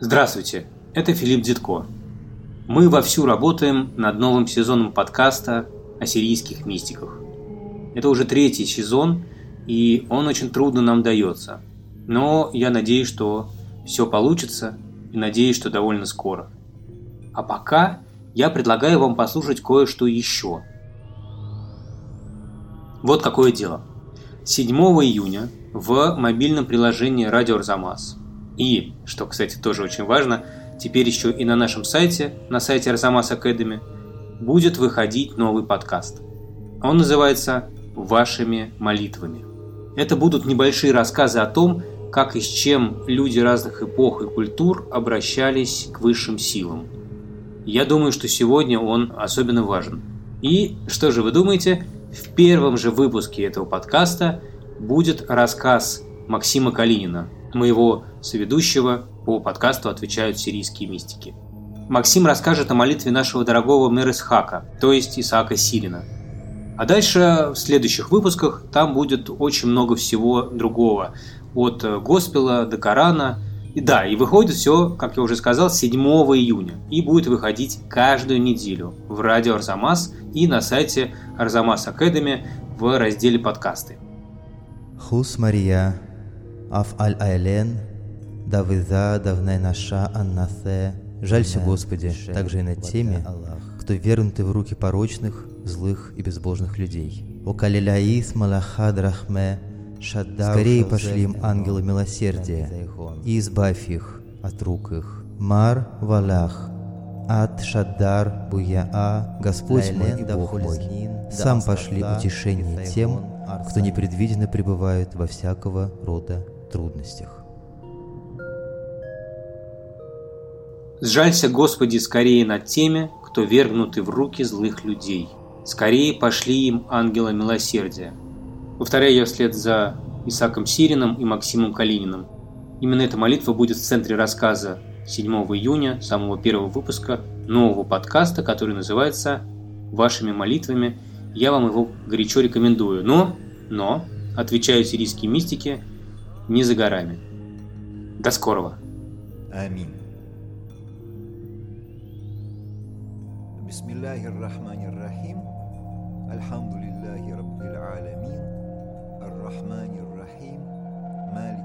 Здравствуйте, это Филипп Дедко. Мы вовсю работаем над новым сезоном подкаста о сирийских мистиках. Это уже третий сезон, и он очень трудно нам дается. Но я надеюсь, что все получится, и надеюсь, что довольно скоро. А пока я предлагаю вам послушать кое-что еще. Вот какое дело. 7 июня в мобильном приложении «Радио Арзамас» и, что, кстати, тоже очень важно, теперь еще и на нашем сайте, на сайте Арзамас Academy, будет выходить новый подкаст. Он называется «Вашими молитвами». Это будут небольшие рассказы о том, как и с чем люди разных эпох и культур обращались к высшим силам. Я думаю, что сегодня он особенно важен. И что же вы думаете? В первом же выпуске этого подкаста будет рассказ Максима Калинина, моего соведущего по подкасту «Отвечают сирийские мистики». Максим расскажет о молитве нашего дорогого Мересхака, то есть Исаака Сирина. А дальше в следующих выпусках там будет очень много всего другого, от Госпела до Корана. И да, и выходит все, как я уже сказал, 7 июня. И будет выходить каждую неделю в радио Арзамас и на сайте Арзамас Академи в разделе подкасты. Хус Мария, Аф Аль Айлен, Давида Давнай Наша Аннасе. Жалься, Господи, также и над теми, кто вернуты в руки порочных, злых и безбожных людей. О Калиляис Малахад Рахме, Скорее пошли им ангелы милосердия и избавь их от рук их. Мар Валах, Ат Шаддар Буяа, Господь мой и Бог мой, сам пошли утешение тем, кто непредвиденно пребывает во всякого рода трудностях. Сжалься, Господи, скорее над теми, кто вергнуты в руки злых людей. Скорее пошли им ангела милосердия. Повторяю я вслед за Исаком Сирином и Максимом Калининым. Именно эта молитва будет в центре рассказа 7 июня, самого первого выпуска нового подкаста, который называется «Вашими молитвами». Я вам его горячо рекомендую. Но, но, отвечаю сирийские мистики, не за горами. До скорого. Аминь. بسم الله الرحمن الرحيم الحمد لله رب العالمين الرحمن الرحيم مالك